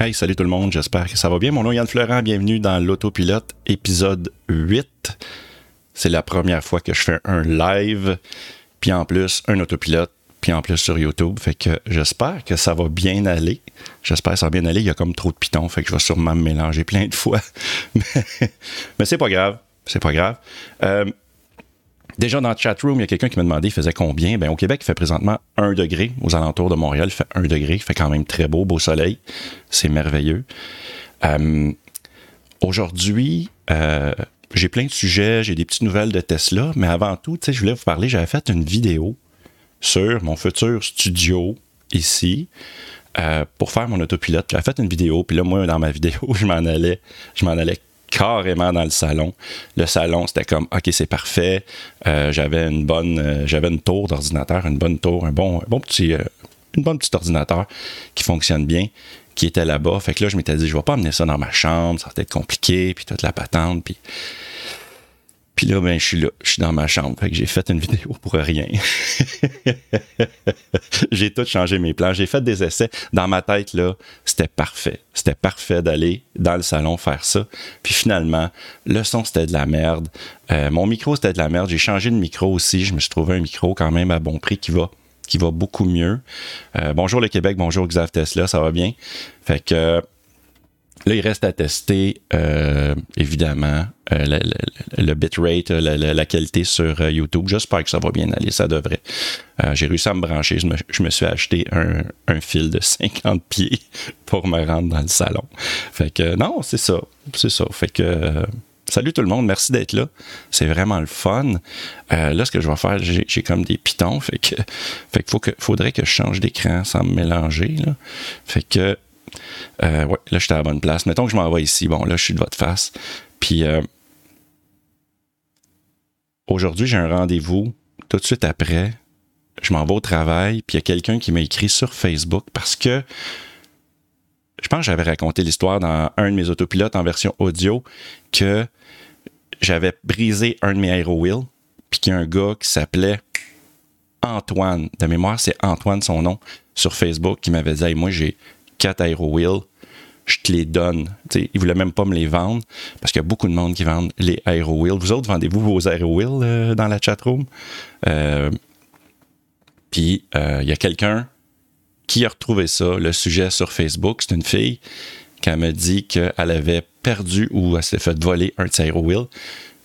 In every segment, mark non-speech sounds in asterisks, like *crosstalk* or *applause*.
Hey, salut tout le monde, j'espère que ça va bien. Mon nom est Yann Florent, bienvenue dans l'autopilote épisode 8. C'est la première fois que je fais un live, puis en plus un autopilote, puis en plus sur YouTube. Fait que j'espère que ça va bien aller. J'espère que ça va bien aller. Il y a comme trop de pitons, fait que je vais sûrement me mélanger plein de fois. *laughs* Mais, c'est pas grave, c'est pas grave. Euh, Déjà dans le chat room, il y a quelqu'un qui m'a demandé il faisait combien? Ben, au Québec, il fait présentement 1 degré. Aux alentours de Montréal, il fait 1 degré. Il fait quand même très beau, beau soleil. C'est merveilleux. Euh, aujourd'hui, euh, j'ai plein de sujets, j'ai des petites nouvelles de Tesla, mais avant tout, je voulais vous parler, j'avais fait une vidéo sur mon futur studio ici. Euh, pour faire mon autopilote. J'avais fait une vidéo, puis là, moi, dans ma vidéo, *laughs* je m'en allais, je m'en allais carrément dans le salon. Le salon, c'était comme OK, c'est parfait. Euh, j'avais une bonne euh, j'avais une tour d'ordinateur, une bonne tour, un bon, bon petit euh, ordinateur qui fonctionne bien, qui était là-bas. Fait que là, je m'étais dit, je vais pas amener ça dans ma chambre, ça va être compliqué, puis toute la patente, puis puis là, ben, je suis là, je suis dans ma chambre. Fait que j'ai fait une vidéo pour rien. *laughs* j'ai tout changé mes plans. J'ai fait des essais. Dans ma tête, là, c'était parfait. C'était parfait d'aller dans le salon faire ça. Puis finalement, le son, c'était de la merde. Euh, mon micro, c'était de la merde. J'ai changé de micro aussi. Je me suis trouvé un micro quand même à bon prix qui va qui va beaucoup mieux. Euh, bonjour le Québec, bonjour Xav Tesla, ça va bien? Fait que Là, il reste à tester, euh, évidemment, euh, le, bitrate, la, qualité sur euh, YouTube. J'espère que ça va bien aller, ça devrait. J'ai réussi à me brancher. Je me, suis acheté un, fil de *laughs* 50 pieds pour me rendre dans le salon. Fait que, non, c'est ça. C'est ça. Fait que. Salut tout le monde, merci d'être là. C'est vraiment le fun. là, ce que je vais faire, j'ai comme des pitons. Fait que, fait qu'il faut que, faudrait que je change d'écran sans me mélanger. Fait que euh, ouais, là, j'étais à la bonne place. Mettons que je m'en vais ici. Bon, là, je suis de votre face. Puis euh, aujourd'hui, j'ai un rendez-vous tout de suite après. Je m'en vais au travail. Puis il y a quelqu'un qui m'a écrit sur Facebook parce que je pense que j'avais raconté l'histoire dans un de mes autopilotes en version audio que j'avais brisé un de mes aero Puis qu'il y a un gars qui s'appelait Antoine. De mémoire, c'est Antoine son nom sur Facebook qui m'avait dit Moi, j'ai 4 Aero je te les donne. T'sais, ils ne voulaient même pas me les vendre parce qu'il y a beaucoup de monde qui vendent les Aero Vous autres, vendez-vous vos Aero euh, dans la chatroom? Euh, puis, euh, il y a quelqu'un qui a retrouvé ça, le sujet sur Facebook. C'est une fille qui me dit qu'elle avait perdu ou elle s'est fait voler un de ses Aero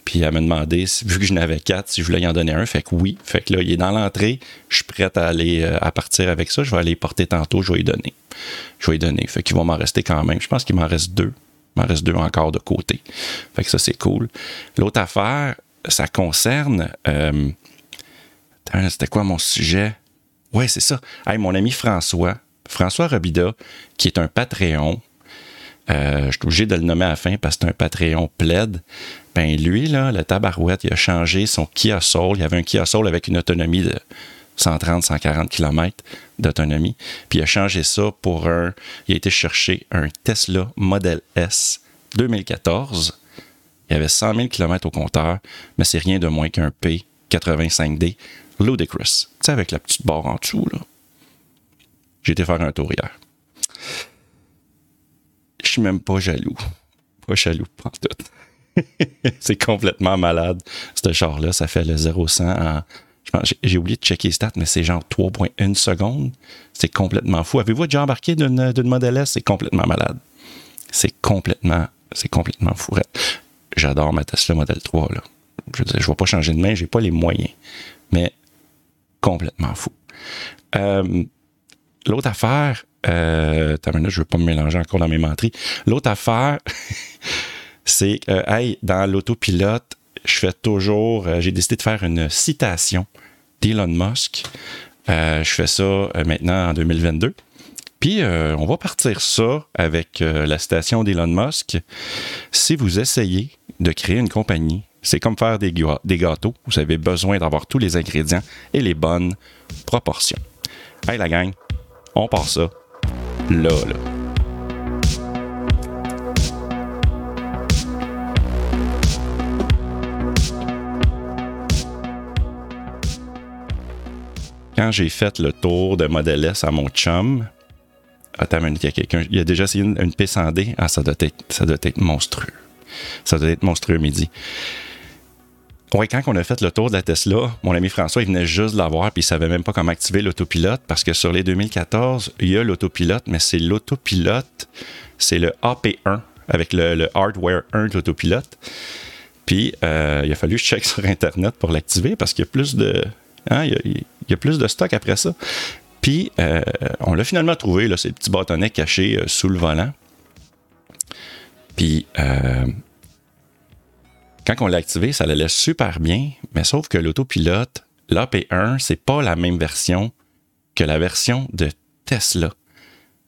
puis elle m'a demandé, vu que je n'avais quatre, si je voulais y en donner un. Fait que oui. Fait que là, il est dans l'entrée. Je suis prêt à aller euh, à partir avec ça. Je vais aller porter tantôt. Je vais y donner. Je vais y donner. Fait qu'il va m'en rester quand même. Je pense qu'il m'en reste deux. Il m'en reste deux encore de côté. Fait que ça, c'est cool. L'autre affaire, ça concerne. Euh, c'était quoi mon sujet? Ouais, c'est ça. Hey, mon ami François, François Robida, qui est un Patreon. Euh, je suis obligé de le nommer à la fin parce que c'est un Patreon plaid. Ben lui, là, le tabarouette, il a changé son Kia Soul. Il y avait un Kia Soul avec une autonomie de 130-140 km d'autonomie. Puis il a changé ça pour un. Il a été chercher un Tesla Model S 2014. Il y avait 100 000 km au compteur, mais c'est rien de moins qu'un P85D Ludicrous. Tu sais, avec la petite barre en dessous. J'ai été faire un tour hier. Je suis même pas jaloux. Pas jaloux, pas tout. *laughs* c'est complètement malade, ce char-là. Ça fait le 0-100 en. J'ai oublié de checker les stats, mais c'est genre 3,1 secondes. C'est complètement fou. Avez-vous déjà embarqué d'une Model S? C'est complètement malade. C'est complètement, c'est complètement. J'adore ma Tesla Model 3. Là. Je ne vais pas changer de main, j'ai pas les moyens. Mais complètement fou. Euh, l'autre affaire, euh, je veux pas me mélanger encore dans mes menteries. L'autre affaire, *laughs* c'est euh, hey, dans l'autopilote, je fais toujours, euh, j'ai décidé de faire une citation d'Elon Musk. Euh, je fais ça maintenant en 2022. Puis on va partir ça avec la citation d'Elon Musk. Si vous essayez de créer une compagnie, c'est comme faire des, des gâteaux. Vous avez besoin d'avoir tous les ingrédients et les bonnes proportions. Hey la gang, on part ça là, quand j'ai fait le tour de Model S à mon chum, Attends une minute, il y a déjà essayé une, une piste en D. Ah, ça doit, être, ça doit être monstrueux. Ça doit être monstrueux midi. Quand on a fait le tour de la Tesla, mon ami François, il venait juste de l'avoir, puis il savait même pas comment activer l'autopilote, parce que sur les 2014, il y a l'autopilote, mais c'est l'autopilote, c'est le AP1, avec le, hardware 1 de l'autopilote. Puis, euh, il a fallu que check *laughs* sur Internet pour l'activer, parce qu'il y a plus de... Hein, il, y a, plus de stock après ça. Puis, euh, on l'a finalement trouvé, là, ces petits bâtonnets cachés euh, sous le volant. Puis, quand on l'a activé, ça allait super bien, mais sauf que l'autopilote, l'AP1, c'est pas la même version que la version de Tesla.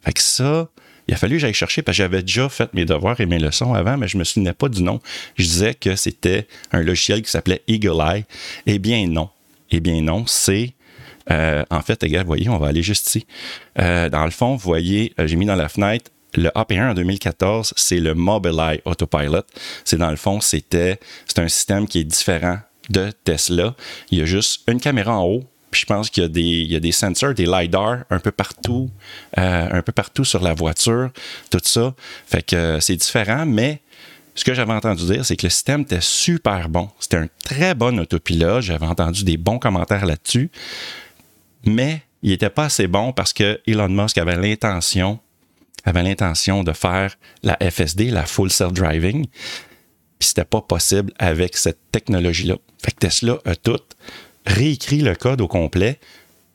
Fait que ça, il a fallu que j'aille chercher parce que j'avais déjà fait mes devoirs et mes leçons avant, mais je me souvenais pas du nom. Je disais que c'était un logiciel qui s'appelait Eagle Eye. Eh bien non. Eh bien non, c'est euh, en fait, les gars, voyez, on va aller juste ici. Euh, dans le fond, vous voyez, euh, j'ai mis dans la fenêtre le AP1 en 2014, c'est le Mobileye Autopilot. C'est dans le fond, c'était c'est un système qui est différent de Tesla. Il y a juste une caméra en haut. Puis je pense qu'il y a des, il des sensors, des LiDAR un peu partout, euh, un peu partout sur la voiture, tout ça. Fait que euh, c'est différent, mais ce que j'avais entendu dire, c'est que le système était super bon. C'était un très bon autopilote. J'avais entendu des bons commentaires là-dessus. Mais il n'était pas assez bon parce que Elon Musk avait l'intention avait l'intention de faire la FSD, la Full Self-Driving, puis c'était pas possible avec cette technologie-là. Fait que Tesla a tout réécrit le code au complet.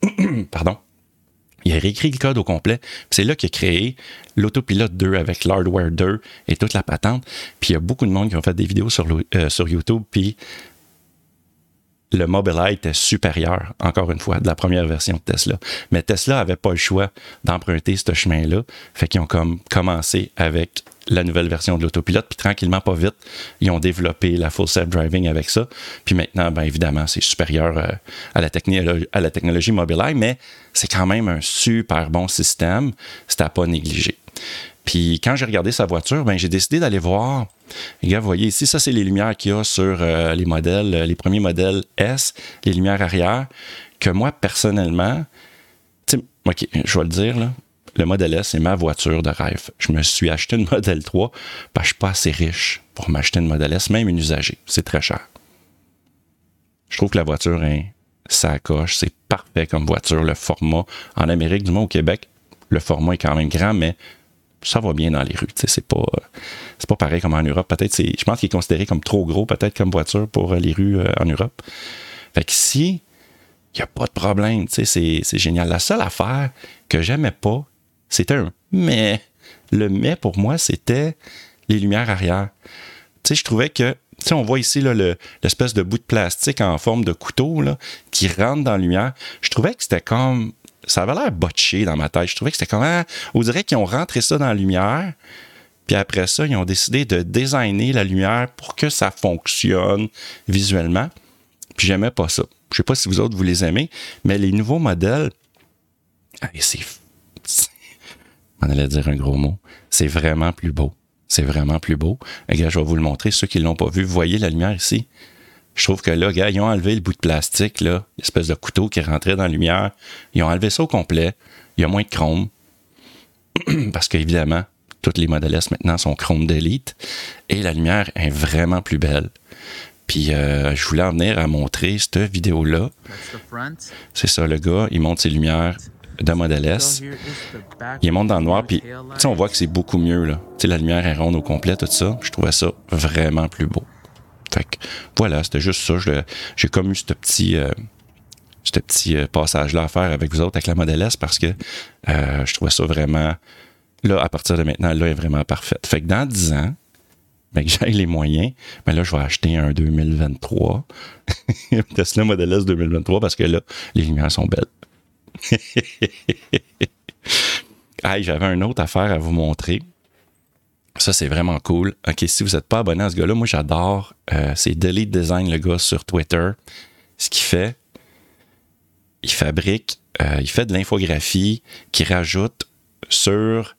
*clears throat* Pardon. Il a réécrit le code au complet. C'est là qu'il a créé l'autopilote 2 avec l'hardware 2 et toute la patente. Puis il y a beaucoup de monde qui ont fait des vidéos sur, euh, sur YouTube, puis le Mobileye était supérieur, encore une fois, de la première version de Tesla. Mais Tesla n'avait pas le choix d'emprunter ce chemin-là. Fait qu'ils ont comme commencé avec la nouvelle version de l'autopilote, puis tranquillement, pas vite, ils ont développé la full self-driving avec ça. Puis maintenant, bien évidemment, c'est supérieur euh, à, la à la technologie Mobileye, mais c'est quand même un super bon système. C'est à pas négliger. Puis quand j'ai regardé sa voiture, ben, j'ai décidé d'aller voir. Les gars, vous voyez ici, ça, c'est les lumières qu'il y a sur euh, les modèles, euh, les premiers modèles S, les lumières arrière, que moi, personnellement, OK, je vais le dire, le modèle S, c'est ma voiture de rêve. Je me suis acheté une modèle 3 parce que je suis pas assez riche pour m'acheter une modèle S, même une usagée. C'est très cher. Je trouve que la voiture ça coche, c'est parfait comme voiture, le format. En Amérique, du moins au Québec, le format est quand même grand, mais ça va bien dans les rues. C'est pas, c'est pas pareil comme en Europe. Peut-être, je pense qu'il est considéré comme trop gros, peut-être comme voiture pour euh, les rues euh, en Europe. Fait qu'ici, il n'y a pas de problème. C'est, c'est génial. La seule affaire que j'aimais pas, c'était un mais. Le mais pour moi, c'était les lumières arrière. Tu je trouvais que tu on voit ici l'espèce de bout de plastique en forme de couteau là, qui rentre dans la lumière. Je trouvais que c'était comme ça avait l'air botché dans ma tête. Je trouvais que c'était comme, ah, on dirait qu'ils ont rentré ça dans la lumière. Puis après ça, ils ont décidé de designer la lumière pour que ça fonctionne visuellement. Puis j'aimais pas ça. Je sais pas si vous autres vous les aimez, mais les nouveaux modèles, c'est. On allait dire un gros mot. C'est vraiment plus beau. C'est vraiment plus beau. Regarde, je vais vous le montrer. Ceux qui l'ont pas vu, vous voyez la lumière ici. Je trouve que là, gars, ils ont enlevé le bout de plastique, là, l'espèce de couteau qui rentrait dans la lumière. Ils ont enlevé ça au complet. Il y a moins de chrome. *clears throat* Parce qu'évidemment, toutes les modèles S maintenant sont chrome d'élite. Et la lumière est vraiment plus belle. Puis euh, je voulais en venir à montrer cette vidéo-là. C'est ça, le gars, il monte ses lumières de modèle S. Il monte dans le noir, puis on voit que c'est beaucoup mieux. Là. la lumière est ronde au complet, tout ça. Je trouvais ça vraiment plus beau. Fait que voilà, c'était juste ça. J'ai comme eu ce petit, euh, ce petit euh, passage-là à faire avec vous autres, avec la Model S, parce que euh, je trouvais ça vraiment, là, à partir de maintenant, là, est vraiment parfaite. Fait que dans 10 ans, ben, *laughs* que j'ai les moyens, mais ben là, je vais acheter un 2023. *laughs* Tesla Model S 2023 parce que là, les lumières sont belles. *laughs* hey, j'avais une autre affaire à vous montrer. Ça, c'est vraiment cool. OK, si vous n'êtes pas abonné à ce gars-là, moi, j'adore. Euh, c'est Delete Design, le gars, sur Twitter. Ce qu'il fait, il fabrique, euh, il fait de l'infographie qui rajoute sur,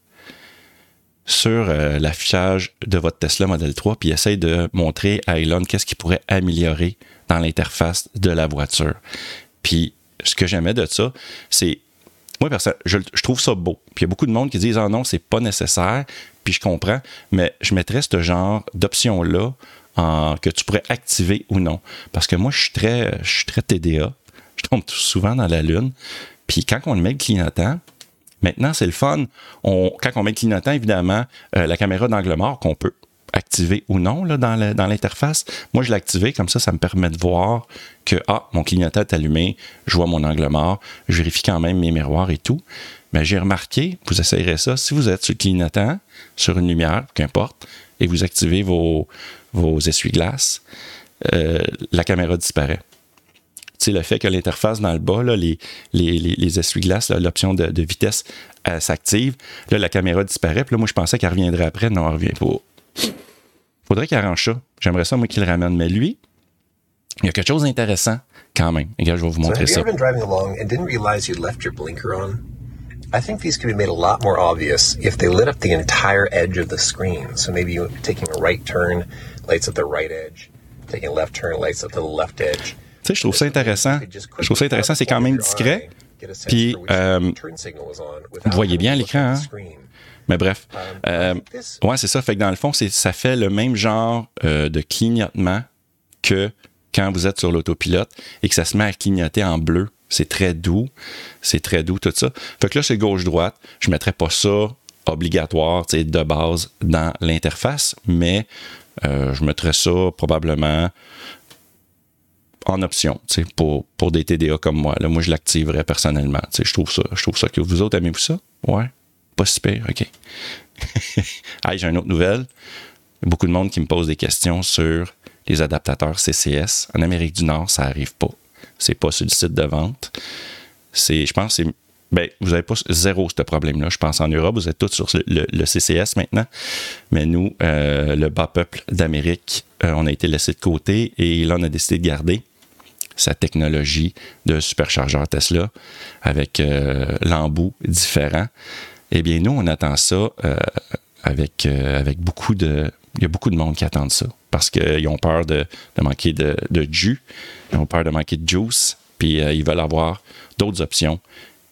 sur euh, l'affichage de votre Tesla Model 3, puis il essaye de montrer à Elon qu'est-ce qu'il pourrait améliorer dans l'interface de la voiture. Puis, ce que j'aimais de ça, c'est moi, je, je trouve ça beau. Puis il y a beaucoup de monde qui disent Ah non, c'est pas nécessaire. Puis je comprends, mais je mettrais ce genre d'option-là que tu pourrais activer ou non. Parce que moi, je suis très, je suis très TDA. Je tombe souvent dans la lune. Puis quand on met le clignotant, maintenant, c'est le fun. Quand on met le clignotant, évidemment, euh, la caméra d'angle mort qu'on peut activer ou non là, dans l'interface. Moi, je l'ai activé, comme ça, ça me permet de voir que, ah, mon clignotant est allumé, je vois mon angle mort, je vérifie quand même mes miroirs et tout. Mais j'ai remarqué, vous essayerez ça, si vous êtes sur le clignotant, sur une lumière, qu'importe, et vous activez vos, vos essuie-glaces, euh, la caméra disparaît. C'est le fait que l'interface dans le bas, les, les, les, essuie-glaces, l'option de, de, vitesse s'active. Là, la caméra disparaît. Puis là, moi, je pensais qu'elle reviendrait après. Non, elle revient pas. Faudrait qu'il arrange ça. J'aimerais ça, moi, qu'il le ramène. Mais lui, il y a quelque chose d'intéressant quand même. Regarde, je vais vous montrer so ça. Been driving along and didn't realize you left your blinker on? I think these could be made a lot more obvious if they lit up the entire edge of the screen. So maybe you taking a right turn lights up the right edge, taking a left turn lights up the left edge. Tu sais, je trouve ça intéressant. Je trouve ça intéressant, c'est quand même discret. Puis, euh, vous voyez bien l'écran, hein? Mais bref, um, euh, ouais, c'est ça. Fait que dans le fond, ça fait le même genre euh, de clignotement que quand vous êtes sur l'autopilote et que ça se met à clignoter en bleu c'est très doux. C'est très doux, tout ça. Fait que là, c'est gauche-droite. Je ne mettrais pas ça obligatoire, de base dans l'interface, mais euh, je mettrais ça probablement en option, pour, pour des TDA comme moi. Là, moi, je l'activerais personnellement. Je trouve ça. Je trouve ça que vous autres aimez-vous ça? Ouais. Pas super, OK. *laughs* hey, j'ai une autre nouvelle. Beaucoup de monde qui me pose des questions sur les adaptateurs CCS. En Amérique du Nord, ça n'arrive pas c'est pas sur le site de vente. C'est, je pense, c'est ben, vous n'avez pas zéro ce problème-là. Je pense en Europe, vous êtes tous sur le, CCS maintenant. Mais nous, euh, le bas peuple d'Amérique, euh, on a été laissé de côté et là, on a décidé de garder sa technologie de superchargeur Tesla avec euh, l'embout différent. Eh bien, nous, on attend ça avec, avec beaucoup de. Il y a beaucoup de monde qui attend ça parce qu'ils ont peur de, manquer de, jus, ils ont peur de manquer de juice, puis euh, ils veulent avoir d'autres options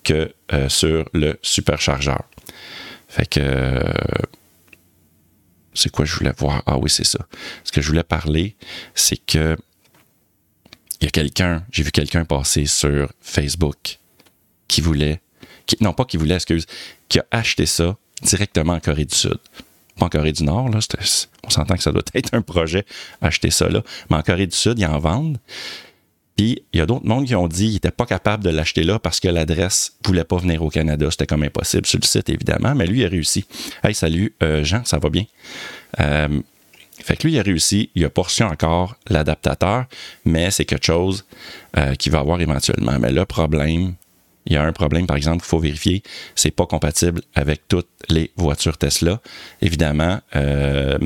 que euh, sur le superchargeur. Fait que. Euh, c'est quoi je voulais voir? Ah oui, c'est ça. Ce que je voulais parler, c'est que. Il y a quelqu'un, j'ai vu quelqu'un passer sur Facebook qui voulait. Non, pas qui voulait, excuse, qui a acheté ça directement en Corée du Sud pas en Corée du Nord, là, on s'entend que ça doit *laughs* être un projet, acheter ça là. Mais en Corée du Sud, ils en vendent. Puis il y a d'autres mondes qui ont dit qu'ils n'étaient pas capables de l'acheter là parce que l'adresse ne voulait pas venir au Canada. C'était comme impossible sur le site, évidemment. Mais lui, il a réussi. Hey, salut, euh, Jean, ça va bien? Euh, fait que lui, il a réussi. Il a portion encore l'adaptateur, mais c'est quelque chose euh, qu'il va avoir éventuellement. Mais le problème, il y a un problème, par exemple, qu'il faut vérifier, c'est pas compatible avec toutes les voitures Tesla. Évidemment, euh,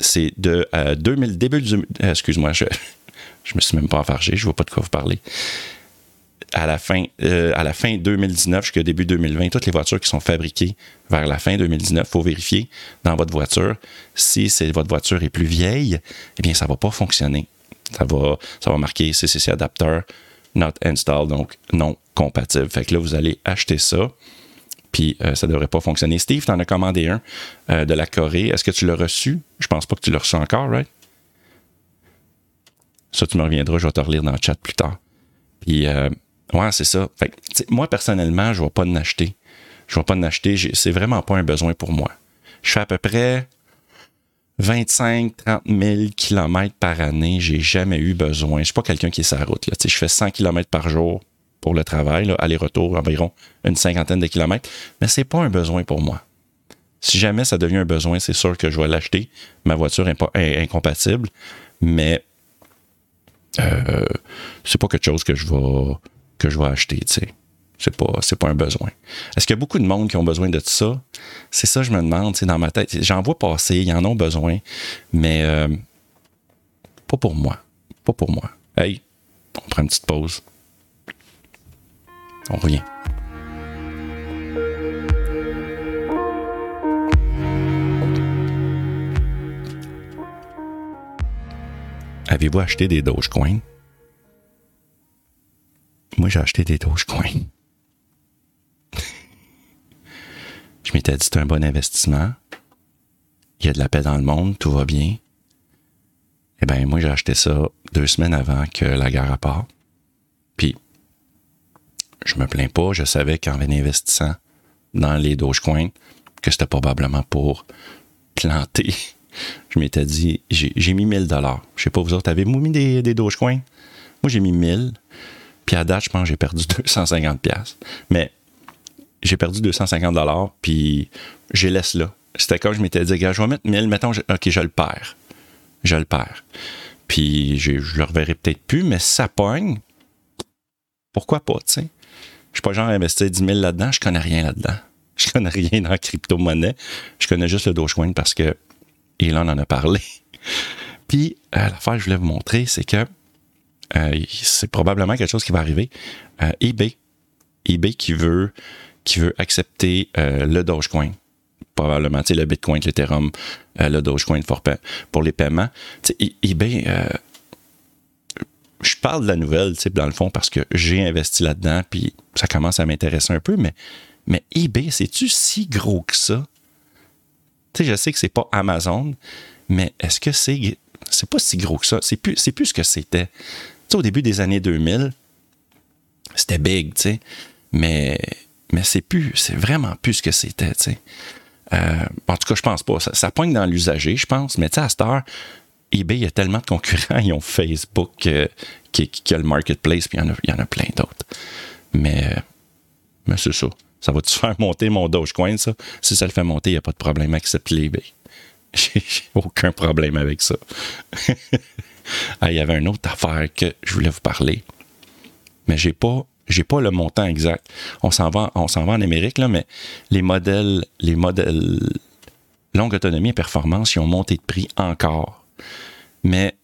c'est de 2000, euh, début du, euh, excuse-moi, je, *laughs* je me suis même pas enfargé, je vois pas de quoi vous parler. À la fin, à la fin 2019 jusqu'au début 2020, toutes les voitures qui sont fabriquées vers la fin 2019, il faut vérifier dans votre voiture si votre voiture est plus vieille, eh bien, ça va pas fonctionner. Ça va, ça va marquer CCC adapteur not installed, donc non compatible. Fait que là, vous allez acheter ça. Puis euh, ça ne devrait pas fonctionner. Steve, tu en as commandé un euh, de la Corée. Est-ce que tu l'as reçu? Je pense pas que tu l'as reçu encore, right? Ça, tu me reviendras, je vais te relire dans le chat plus tard. Puis, euh, ouais, c'est ça. Fait moi, personnellement, je ne vais pas en acheter. Je ne vais pas en acheter. C'est vraiment pas un besoin pour moi. Je fais à peu près 25, 30 000 kilomètres par année. J'ai jamais eu besoin. Je suis pas quelqu'un qui est sur la route. Là. Je fais 100 km par jour pour le travail, aller-retour environ une cinquantaine de kilomètres, mais c'est pas un besoin pour moi. Si jamais ça devient un besoin, c'est sûr que je vais l'acheter. Ma voiture est, incompatible, mais euh, c'est pas quelque chose que je vais que je vais acheter, tu sais. C'est pas, pas un besoin. Est-ce qu'il y a beaucoup de monde qui ont besoin de ça? C'est ça, je me demande, c'est dans ma tête. J'en vois passer, ils en ont besoin, mais euh, pas pour moi. Pas pour moi. Hey, on prend une petite pause. On revient. Avez-vous acheté des Dogecoin? Moi, j'ai acheté des Dogecoin. M'était dit, c'est un bon investissement. Il y a de la paix dans le monde, tout va bien. Eh bien, moi, j'ai acheté ça deux semaines avant que la guerre part. Puis, je me plains pas. Je savais qu'en investissant dans les Dogecoin, que c'était probablement pour planter. *laughs* Je m'étais dit, j'ai mis 1000 dollars. Je sais pas, vous autres, avez-vous mis des, des Dogecoin? Moi, j'ai mis 1000. Puis à date, je pense que j'ai perdu *laughs* 250 pièces. Mais j'ai perdu 250 dollars, puis j'ai laisse là. C'était quand je m'étais dit, gars, je vais mettre 1000, mettons, OK, je le perds. Je le perds. Puis je, le reverrai peut-être plus, mais ça pogne, pourquoi pas, tu sais? Je suis pas genre investir 10 000 là-dedans, je connais rien là-dedans. *laughs* Je connais rien dans la crypto-monnaie. Je connais juste le Dogecoin parce que Elon en a parlé. *laughs* Puis, euh, l'affaire que je voulais vous montrer, c'est que euh, c'est probablement quelque chose qui va arriver. Euh, eBay. eBay qui veut, qui veut accepter le Dogecoin. Probablement, le Bitcoin, l'Ethereum, le Dogecoin pour, pour les paiements. Tu sais, eBay, je parle de la nouvelle, dans le fond, parce que j'ai investi là-dedans, puis ça commence à m'intéresser un peu, mais mais eBay, c'est-tu si gros que ça? Je sais que c'est pas Amazon, mais est-ce que c'est. C'est pas si gros que ça? C'est plus, plus ce que c'était. Au début des années 2000, c'était big, tu. Mais, mais c'est plus. C'est vraiment plus ce que c'était, tu sais. Euh, en tout cas, je pense pas. Ça, ça pointe dans l'usager, je pense. Mais tu sais, à cette heure, eBay, il y a tellement de concurrents. *laughs* Ils ont Facebook euh, qui, a le marketplace, puis il y en a, y en a plein d'autres. Mais, mais c'est ça. Ça va-tu *laughs* faire monter mon Dogecoin, ça? Si ça le fait monter, il n'y a pas de problème. Accepte l'eBay. *laughs* J'ai aucun problème avec ça. ah, il y avait une autre affaire que je voulais vous parler. Mais j'ai pas j'ai pas le montant exact. On s'en va, on s'en en Amérique, là, mais les modèles, les modèles longue autonomie et performance, ils ont monté de prix encore. Mais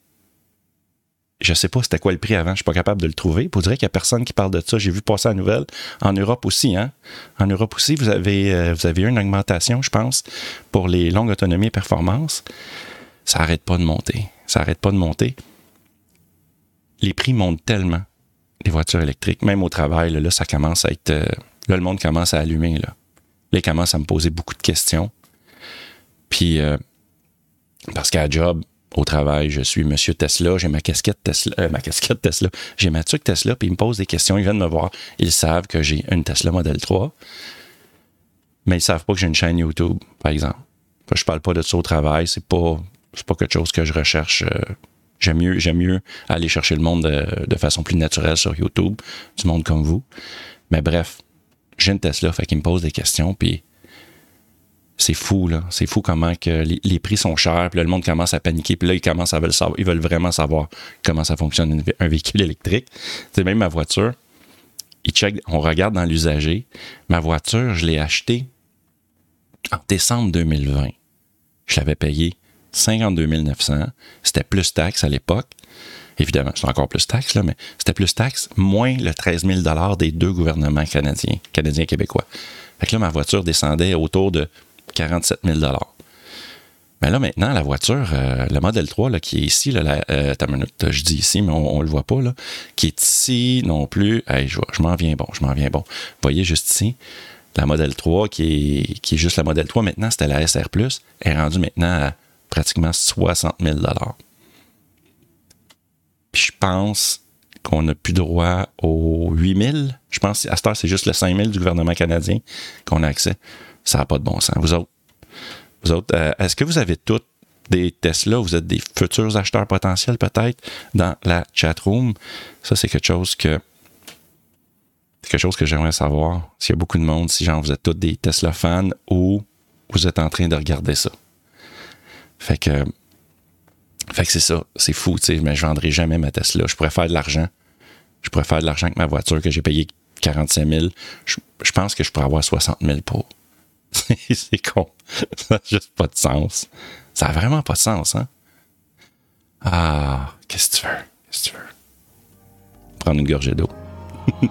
je sais pas c'était quoi le prix avant, je suis pas capable de le trouver. Vous dire qu'il y a personne qui parle de ça. J'ai vu passer la nouvelle. En Europe aussi, hein. En Europe aussi, vous avez, euh, vous avez eu une augmentation, je pense, pour les longues autonomies et performances. Ça arrête pas de monter. Ça arrête pas de monter. Les prix montent tellement, les voitures électriques. Même au travail, là, ça commence à être. Euh, là, le monde commence à allumer. Là. là, il commence à me poser beaucoup de questions. Puis, euh, parce qu'à job, au travail, je suis Monsieur Tesla, j'ai ma casquette Tesla, euh, ma casquette Tesla, j'ai ma tuque Tesla, puis ils me posent des questions, ils viennent me voir, ils savent que j'ai une Tesla Model 3, mais ils savent pas que j'ai une chaîne YouTube, par exemple. Je parle pas de ça au travail, c'est pas, pas quelque chose que je recherche. J'aime mieux, j'aime mieux aller chercher le monde de, façon plus naturelle sur YouTube, du monde comme vous. Mais bref, j'ai une Tesla, fait qu'ils me posent des questions, puis c'est fou, là. C'est fou comment que les, prix sont chers, puis là, le monde commence à paniquer, puis là, ils commencent à savoir, ils veulent vraiment savoir comment ça fonctionne un véhicule électrique. C'est même ma voiture. Ils check, on regarde dans l'usager. Ma voiture, je l'ai achetée en décembre 2020. Je l'avais payé 52 900. C'était plus taxes à l'époque. Évidemment, c'est encore plus taxes, là, mais c'était plus taxes, moins le 13 000 des deux gouvernements canadiens, canadiens québécois. Fait que là, ma voiture descendait autour de 47 000 mais là, maintenant, la voiture, euh, le modèle 3 là, qui est ici, euh, je dis ici, mais on, ne le voit pas, là, qui est ici non plus. je, je m'en viens bon, je m'en viens bon. Vous voyez juste ici, la modèle 3 qui est, qui est juste la modèle 3, maintenant, c'était la SR, est rendue maintenant à pratiquement 60 000 Puis je pense qu'on n'a plus droit aux 8 000. Je pense à cette heure, c'est juste le 5 000 du gouvernement canadien qu'on a accès. Ça n'a pas de bon sens. Vous autres, vous autres euh, est-ce que vous avez toutes des Tesla? Vous êtes des futurs acheteurs potentiels peut-être dans la chat room? Ça, c'est quelque chose que quelque chose que j'aimerais savoir. S'il y a beaucoup de monde, si genre vous êtes tous des Tesla fans ou vous êtes en train de regarder ça. Fait que, fait que c'est ça, c'est fou, tu sais, mais je vendrai jamais ma Tesla. Je pourrais faire de l'argent. Je pourrais faire de l'argent avec ma voiture que j'ai payé 45 000. Je, je, pense que je pourrais avoir 60 000 pour. *laughs* c'est con. Ça n'a juste pas de sens. Ça n'a vraiment pas de sens, hein? Ah, qu'est-ce que tu veux? Qu'est-ce que tu veux? Prendre une gorgée d'eau. *laughs*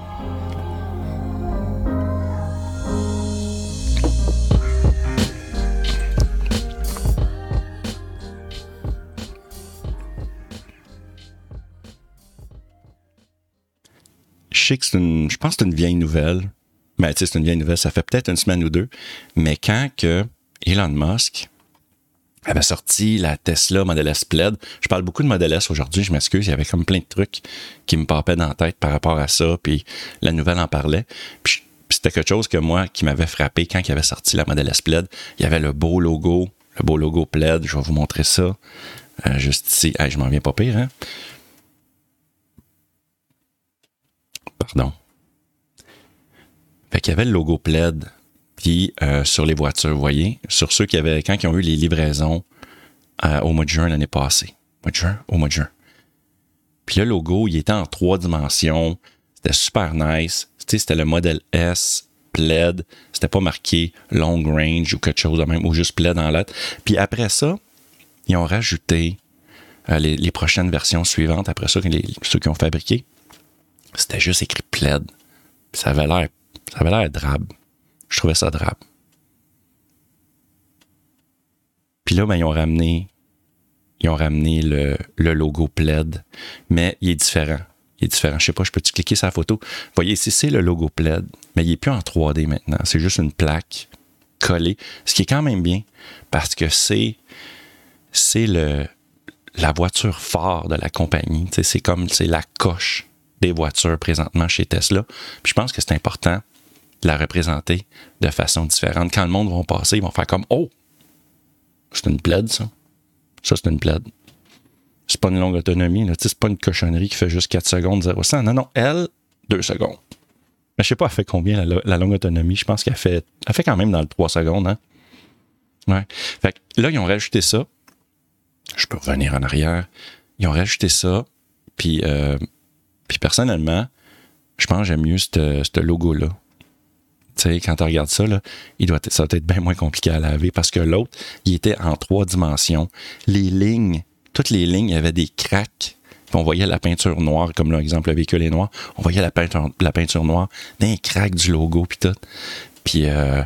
je pense que c'est une vieille nouvelle, Mais tu sais, c'est une vieille nouvelle, ça fait peut-être une semaine ou deux. Mais quand que Elon Musk avait sorti la Tesla Model S Plaid, je parle beaucoup de Model S aujourd'hui, je m'excuse, il y avait comme plein de trucs qui me papaient dans la tête par rapport à ça, puis la nouvelle en parlait. Puis c'était quelque chose que moi, qui m'avait frappé quand il avait sorti la Model S Plaid. Il y avait le beau logo, le beau logo Plaid, je vais vous montrer ça. Euh, juste ici. je m'en viens pas pire, hein? Pardon. Fait y avait le logo Plaid. Puis euh, sur les voitures, vous voyez, sur ceux qui avaient, quand ils ont eu les livraisons euh, au mois de juin l'année passée. Au mois de juin. Puis le logo, il était en trois dimensions. C'était super nice. C'était le modèle S plaid. C'était pas marqué long range ou quelque chose de même, ou juste plaid en lettres. Puis après ça, ils ont rajouté euh, les, prochaines versions suivantes, après ça, ceux qui ont fabriqué, c'était juste écrit plaid. ça avait l'air, ça avait l'air drabe. Je trouvais ça drabe. Puis là, ben, ils ont ramené, ils ont ramené le, logo plaid, mais il est différent. Il est différent. Je sais pas, je peux-tu cliquer sur la photo? Voyez ici, c'est le logo plaid, mais il est plus en 3D maintenant. C'est juste une plaque collée, ce qui est quand même bien parce que c'est la voiture phare de la compagnie. C'est comme c'est la coche des voitures présentement chez Tesla. Puis je pense que c'est important de la représenter de façon différente. Quand le monde va passer, ils vont faire comme Oh! C'est une plaide, ça. Ça, c'est une plaide. C'est pas une longue autonomie. C'est pas une cochonnerie qui fait juste 4 secondes, 0 100. Non, non, elle, 2 secondes. Mais je sais pas, elle fait combien la, longue autonomie? Je pense qu'elle fait, elle fait quand même dans le 3 secondes. Hein? Ouais. Fait que là, ils ont rajouté ça je peux revenir en arrière. Ils ont rajouté ça. Puis, euh, puis personnellement, je pense que j'aime mieux ce logo-là. Tu sais, quand tu regardes ça, là, il doit ça doit être bien moins compliqué à laver parce que l'autre, il était en trois dimensions. Les lignes, toutes les lignes, il avait des cracks. Puis on voyait la peinture noire, comme l'exemple, le véhicule est noir. On voyait la peinture, la peinture noire, d'un crack du logo, puis tout. Puis, euh,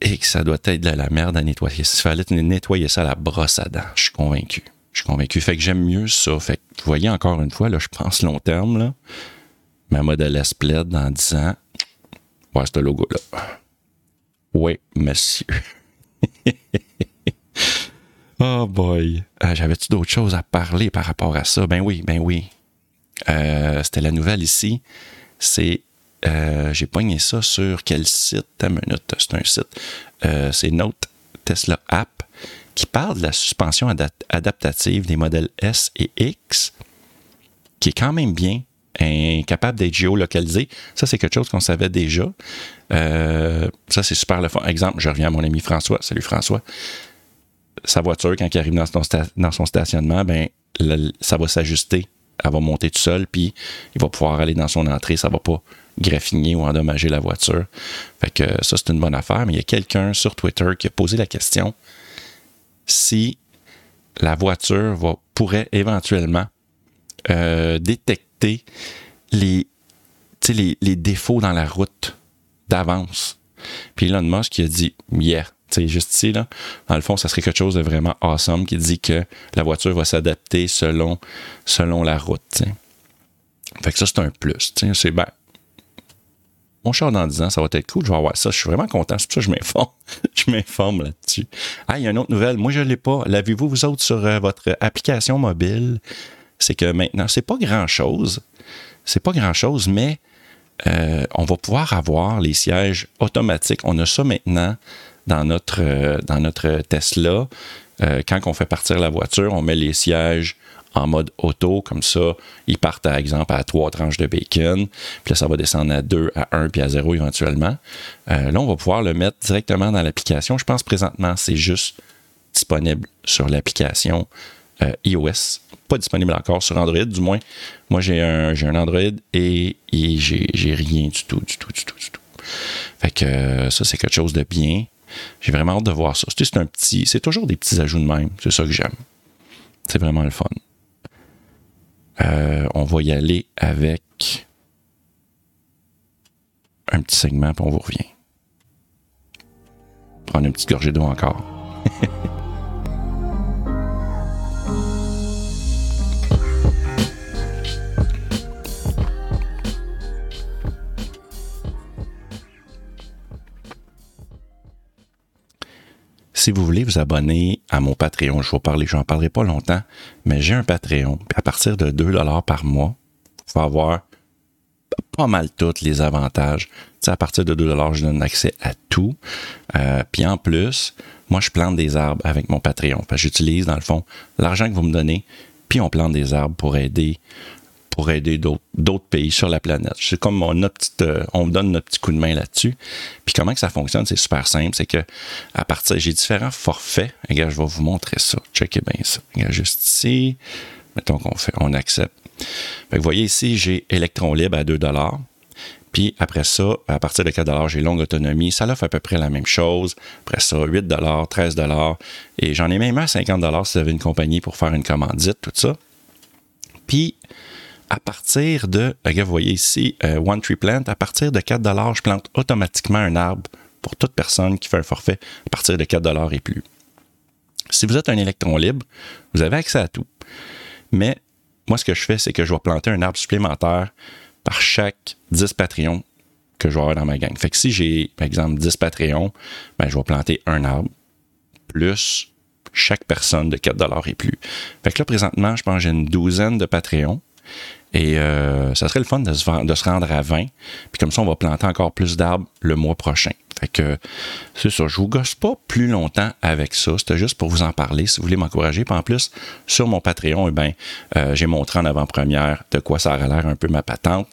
et que ça doit être de la merde à nettoyer. S'il fallait nettoyer ça à la brosse à dents, je suis convaincu. Je suis convaincu. Fait que j'aime mieux ça. Fait que vous voyez encore une fois, là, je pense long terme, là, ma modèle S Plaid dans 10 ans. Ouais, ce logo-là. Oui, monsieur. *laughs* oh boy. Euh, j'avais-tu d'autres choses à parler par rapport à ça? Ben oui, ben oui. Euh, c'était la nouvelle ici. C'est euh, j'ai pogné ça sur quel site? Ta minute, c'est un site. C'est Note Tesla App qui parle de la suspension adaptative des modèles S et X, qui est quand même bien, incapable d'être géolocalisé. Ça, c'est quelque chose qu'on savait déjà. Euh, ça, c'est super le fun. Exemple, je reviens à mon ami François. Salut François. Sa voiture, quand il arrive dans son, stationnement, ben, ça va s'ajuster. Elle va monter tout seul, puis il va pouvoir aller dans son entrée. Ça va pas graffiner ou endommager la voiture. Fait que ça, c'est une bonne affaire. Mais il y a quelqu'un sur Twitter qui a posé la question si la voiture pourrait éventuellement euh, détecter les, défauts dans la route d'avance. Puis Elon Musk il a dit Yeah. Juste ici, là. Dans le fond, ça serait quelque chose de vraiment awesome qui dit que la voiture va s'adapter selon, selon la route. Fait que ça, c'est un plus. C'est ben, mon char dans 10 ans, ça va être cool, je vais avoir ça. Je suis vraiment content. C'est pour ça que je m'informe. *laughs* je m'informe là-dessus. Ah, il y a une autre nouvelle. Moi, je ne l'ai pas. L'avez-vous, vous autres, sur euh, votre application mobile? C'est que maintenant, c'est pas grand-chose. C'est pas grand-chose, mais euh, on va pouvoir avoir les sièges automatiques. On a ça maintenant dans notre, euh, dans notre Tesla. quand on fait partir la voiture, on met les sièges en mode auto, comme ça, ils partent, par exemple, à trois tranches de bacon, puis là, ça va descendre à 2, à 1, puis à 0 éventuellement. Euh, là, on va pouvoir le mettre directement dans l'application. Je pense présentement, c'est juste disponible sur l'application euh, iOS. Pas disponible encore sur Android, du moins. Moi, j'ai un, un Android et, j'ai rien du tout, du tout, du tout, du tout. Fait que euh, ça, c'est quelque chose de bien. J'ai vraiment hâte de voir ça. C'est un petit, c'est toujours des petits ajouts de même. C'est ça que j'aime. C'est vraiment le fun. Euh, on va y aller avec un petit segment, puis on vous revient. Prendre une petite gorgée d'eau encore. *laughs* si vous voulez vous abonner à mon Patreon, je vais parler, j'en parlerai pas longtemps, mais j'ai un Patreon. À partir de 2 dollars par mois, il faut avoir pas mal tous les avantages. à partir de 2 dollars, je donne accès à tout. Euh, puis en plus, moi, je plante des arbres avec mon Patreon. J'utilise, dans le fond, l'argent que vous me donnez, puis on plante des arbres pour aider pour aider d'autres pays sur la planète. C'est comme on, petite, euh, on donne notre petit coup de main là-dessus. Puis comment que ça fonctionne, c'est super simple. C'est que à partir, j'ai différents forfaits. Regarde, je vais vous montrer ça. Checkez bien ça. Regarde, juste ici. Mettons qu'on fait, on accepte. vous voyez ici, j'ai Electron Libre à 2 puis après ça, à partir de 4 j'ai longue autonomie. Ça fait à peu près la même chose. Après ça, 8 13 Et j'en ai même à 50 si vous avez une compagnie pour faire une commandite, tout ça. Puis, à partir de, regarde, vous voyez ici, euh, One Tree Plant, à partir de 4 je plante automatiquement un arbre pour toute personne qui fait un forfait à partir de 4 et plus. Si vous êtes un électron libre, vous avez accès à tout. Mais moi, ce que je fais, c'est que je vais planter un arbre supplémentaire par chaque 10 Patreons que je vais avoir dans ma gang. Fait que si j'ai, par exemple, 10 Patreons, ben, je vais planter un arbre plus chaque personne de 4 et plus. Fait que là, présentement, je pense que j'ai une douzaine de Patreons. Et euh, ça serait le fun de se, rendre à 20. Puis comme ça, on va planter encore plus d'arbres le mois prochain. Fait que c'est ça. Je vous gosse pas plus longtemps avec ça. C'était juste pour vous en parler si vous voulez m'encourager. Puis en plus, sur mon Patreon, eh ben, euh, j'ai montré en avant-première de quoi ça aurait l'air un peu ma patente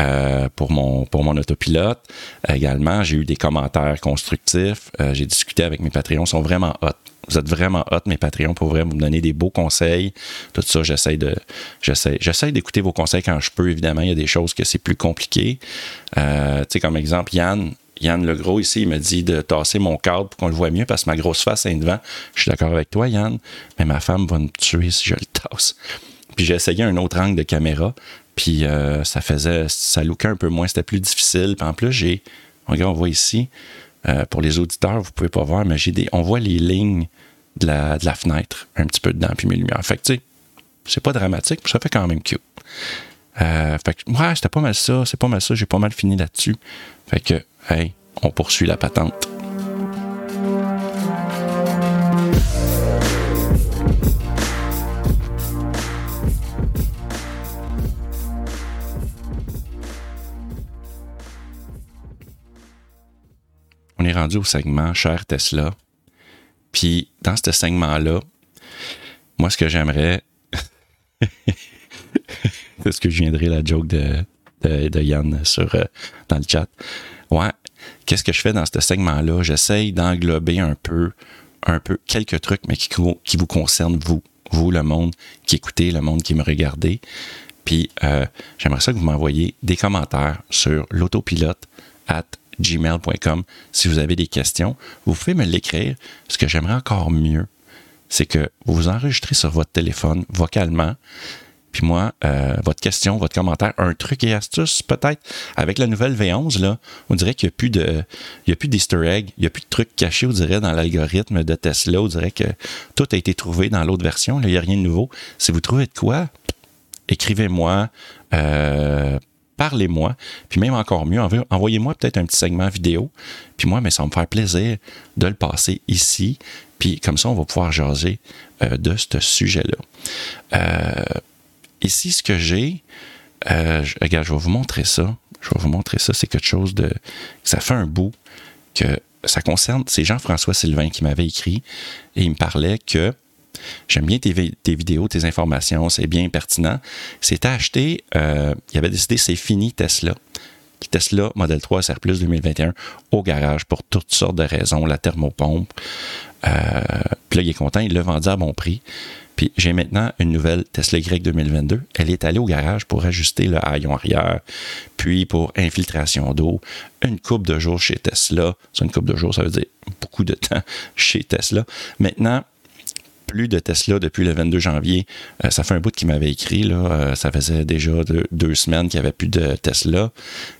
euh, pour, mon, pour mon autopilote. également, j'ai eu des commentaires constructifs. j'ai discuté avec mes Patreons. Ils sont vraiment hot. Vous êtes vraiment hot, mes Patreons, pour vrai, vous me donner des beaux conseils. Tout ça, j'essaie de. J'essaie, j'essaie d'écouter vos conseils quand je peux, évidemment. Il y a des choses que c'est plus compliqué. Euh, tu sais, comme exemple, Yann, Yann Legros ici, il me dit de tasser mon cadre pour qu'on le voit mieux parce que ma grosse face est devant. Je suis d'accord avec toi, Yann, mais ma femme va me tuer si je le tasse. Puis j'ai essayé un autre angle de caméra, puis euh, ça faisait, ça lookait un peu moins, c'était plus difficile. Puis en plus, j'ai, regarde, on voit ici, euh, pour les auditeurs, vous pouvez pas voir, mais j'ai des, on voit les lignes de la, de la fenêtre un petit peu dedans, puis mes lumières. Fait que, tu sais, c'est pas dramatique, mais ça fait quand même cute. Euh, fait que, ouais, c'était pas mal ça, c'est pas mal ça, j'ai pas mal fini là-dessus. Fait que, hey, on poursuit la patente. Rendu au segment Cher Tesla. Puis dans ce segment-là, moi, ce que j'aimerais. *laughs* c'est ce que je viendrai la joke de, de, Yann sur, euh, dans le chat. Ouais. Qu'est-ce que je fais dans ce segment-là? J'essaye d'englober un peu, un peu quelques trucs, mais qui, qui vous concernent, vous. Vous, le monde qui écoutez, le monde qui me regardez. Puis euh, j'aimerais ça que vous m'envoyiez des commentaires sur l'autopilote at gmail.com si vous avez des questions. Vous pouvez me l'écrire. Ce que j'aimerais encore mieux, c'est que vous vous enregistrez sur votre téléphone vocalement. Puis moi, euh, votre question, votre commentaire, un truc et astuce peut-être. Avec la nouvelle V11, là, on dirait qu'il n'y a plus de, il plus d'easter egg, il n'y a plus de trucs cachés, on dirait, dans l'algorithme de Tesla. On dirait que tout a été trouvé dans l'autre version. il n'y a rien de nouveau. Si vous trouvez de quoi, écrivez-moi. Euh, parlez-moi. Puis même encore mieux, envoyez-moi peut-être un petit segment vidéo. Puis moi, mais ça va me faire plaisir de le passer ici. Puis comme ça, on va pouvoir jaser euh, de ce sujet-là. Euh, ici, ce que j'ai, euh, regarde, je vais vous montrer ça. Je vais vous montrer ça. C'est quelque chose de. Ça fait un bout que ça concerne. C'est Jean-François Sylvain qui m'avait écrit et il me parlait que J'aime bien tes, vidéos, tes informations, c'est bien pertinent. C'est acheté, euh, il avait décidé, c'est fini Tesla. Tesla Model 3 SR Plus 2021 au garage pour toutes sortes de raisons, la thermopompe. Euh, puis là, il est content, il l'a vendu à bon prix. Puis j'ai maintenant une nouvelle Tesla Y 2022. Elle est allée au garage pour ajuster le haillon arrière, puis pour infiltration d'eau. Une coupe de jours chez Tesla. C'est une coupe de jours, ça veut dire beaucoup de temps *laughs* chez Tesla. Maintenant, plus de Tesla depuis le 22 janvier. Euh, ça fait un bout qu'il m'avait écrit, là, euh, ça faisait déjà deux, semaines qu'il n'y avait plus de Tesla.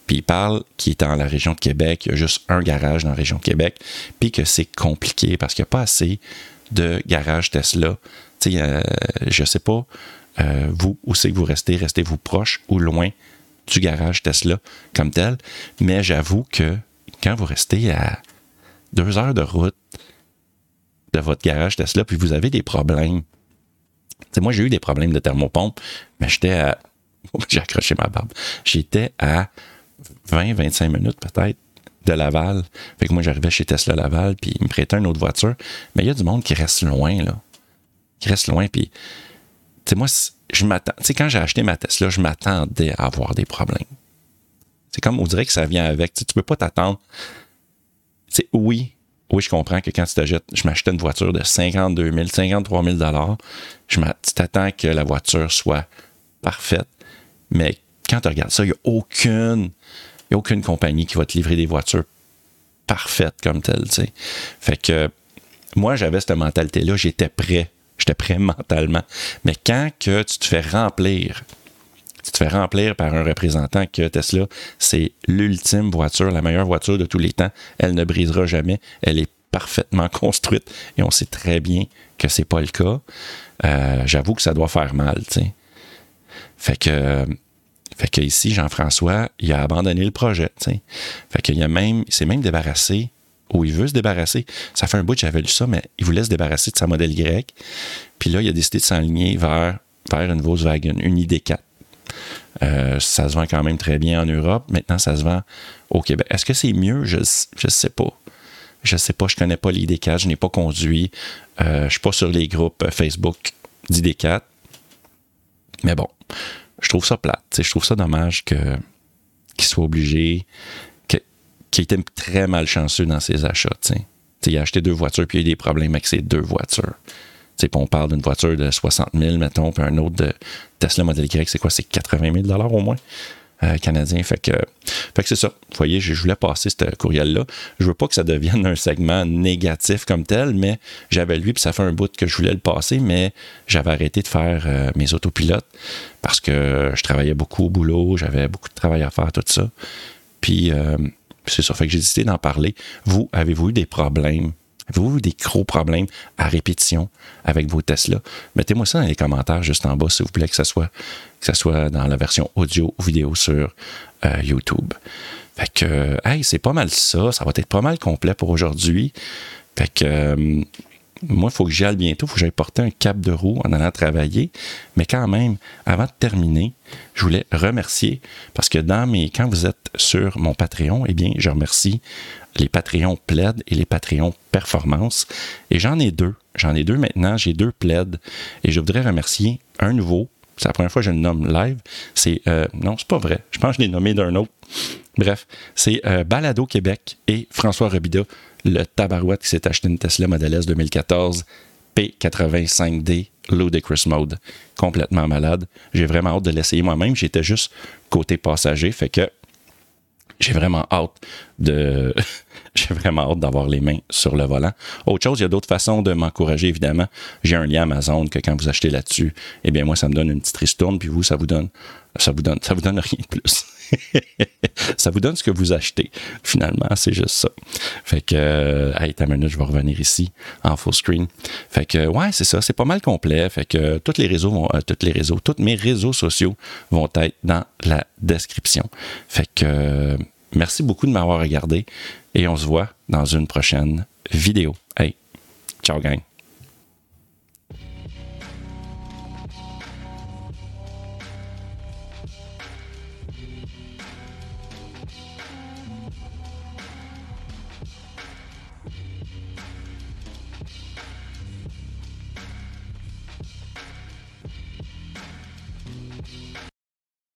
Puis il parle qu'il est dans la région de Québec, il y a juste un garage dans la région de Québec, puis que c'est compliqué parce qu'il n'y a pas assez de garages Tesla. Euh, je sais pas, vous, où c'est que vous restez, restez-vous proche ou loin du garage Tesla comme tel, mais j'avoue que quand vous restez à deux heures de route, de votre garage Tesla, puis vous avez des problèmes. moi, j'ai eu des problèmes de thermopompe, mais j'étais à. *laughs* J'ai accroché ma barbe. J'étais à 20-25 minutes peut-être de Laval. Fait moi, j'arrivais chez Tesla Laval, puis ils me prêtaient une autre voiture. Mais il y a du monde qui reste loin, là. Qui reste loin, puis. Tu sais, moi, je m'attends. Tu quand j'ai acheté ma Tesla, je m'attendais à avoir des problèmes. C'est comme, on dirait que ça vient avec. Tu, tu peux pas t'attendre. C'est oui, oui, je comprends que quand tu t'achètes, je m'achetais une voiture de 52 000, 53 000 je tu t'attends que la voiture soit parfaite. Mais quand tu regardes ça, il n'y a aucune, y a aucune compagnie qui va te livrer des voitures parfaites comme telles. Fait que moi, j'avais cette mentalité-là, j'étais prêt. J'étais prêt *laughs* mentalement. Mais quand que tu te fais remplir, tu te fais remplir par un représentant que Tesla, c'est l'ultime voiture, la meilleure voiture de tous les temps. Elle ne brisera jamais. Elle est parfaitement *laughs* construite et on sait très bien que c'est pas le cas. Euh, j'avoue que ça doit faire mal. Fait que, fait que ici, Jean-François, il a abandonné le projet. Fait qu'il a même, s'est même débarrassé, ou il veut se débarrasser. Ça fait un bout que j'avais lu ça, mais il voulait se débarrasser de sa modèle Y. Puis là, il a décidé de s'enligner vers, vers une Volkswagen, une ID4. Euh, ça se vend quand même très bien en Europe. Maintenant, ça se vend au Québec. Est-ce que c'est mieux? Je ne sais pas. Je ne sais pas. Je ne connais pas l'ID4. Je n'ai pas conduit. Euh, je ne suis pas sur les groupes Facebook d'ID4. Mais bon, je trouve ça plate. Je trouve ça dommage qu'il soit obligé, qu'il était très malchanceux dans ses achats. il a acheté deux voitures, puis il a eu des problèmes avec ces deux voitures. T'sais, on parle d'une voiture de 60 000, mettons, puis un autre de Tesla Model Y, c'est quoi? C'est 80 000 au moins euh, canadien. Fait que, fait que c'est ça. Vous voyez, je, voulais passer ce courriel-là. Je veux pas que ça devienne un segment négatif comme tel, mais j'avais lui, puis ça fait un bout que je voulais le passer, mais j'avais arrêté de faire euh, mes autopilotes parce que je travaillais beaucoup au boulot, j'avais beaucoup de travail à faire, tout ça. Puis euh, c'est ça. Fait que décidé d'en parler. Vous, avez-vous eu des problèmes Avez-vous des gros problèmes à répétition avec vos Tesla? Mettez-moi ça dans les commentaires juste en bas, s'il vous plaît, que ce soit, soit dans la version audio ou vidéo sur euh, YouTube. Fait que, hey, c'est pas mal ça. Ça va être pas mal complet pour aujourd'hui. Fait que, euh, moi, il faut que j'y aille bientôt. Il faut que j'aille porter un cap de roue en allant travailler. Mais quand même, avant de terminer, je voulais remercier parce que dans quand vous êtes sur mon Patreon, eh bien, je remercie les Patreons Plaid et les Patreons Performance. Et j'en ai deux. J'en ai deux maintenant. J'ai deux Plaid. Et je voudrais remercier un nouveau. C'est la première fois que je le nomme live. C'est. Euh, non, c'est pas vrai. Je pense que je l'ai nommé d'un autre. Bref, c'est euh, Balado Québec et François Robida, le tabarouette qui s'est acheté une Tesla Model S 2014 P85D Ludicrous Mode. Complètement malade. J'ai vraiment hâte de l'essayer moi-même. J'étais juste côté passager, fait que j'ai vraiment hâte de. *laughs* j'ai vraiment hâte d'avoir les mains sur le volant. Autre chose, il y a d'autres façons de m'encourager, évidemment. J'ai un lien Amazon que quand vous achetez là-dessus, eh bien, moi, ça me donne une petite ristourne, puis vous, ça vous donne. Ça vous donne, ça vous donne rien de plus. *laughs* ça vous donne ce que vous achetez, finalement, c'est juste ça. Fait que, euh, hey, ta minute, je vais revenir ici en full screen. Fait que, ouais, c'est ça, c'est pas mal complet. Fait que tous les réseaux vont, euh, tous les réseaux, tous mes réseaux sociaux vont être dans la description. Fait que, euh, merci beaucoup de m'avoir regardé et on se voit dans une prochaine vidéo. Hey, ciao gang!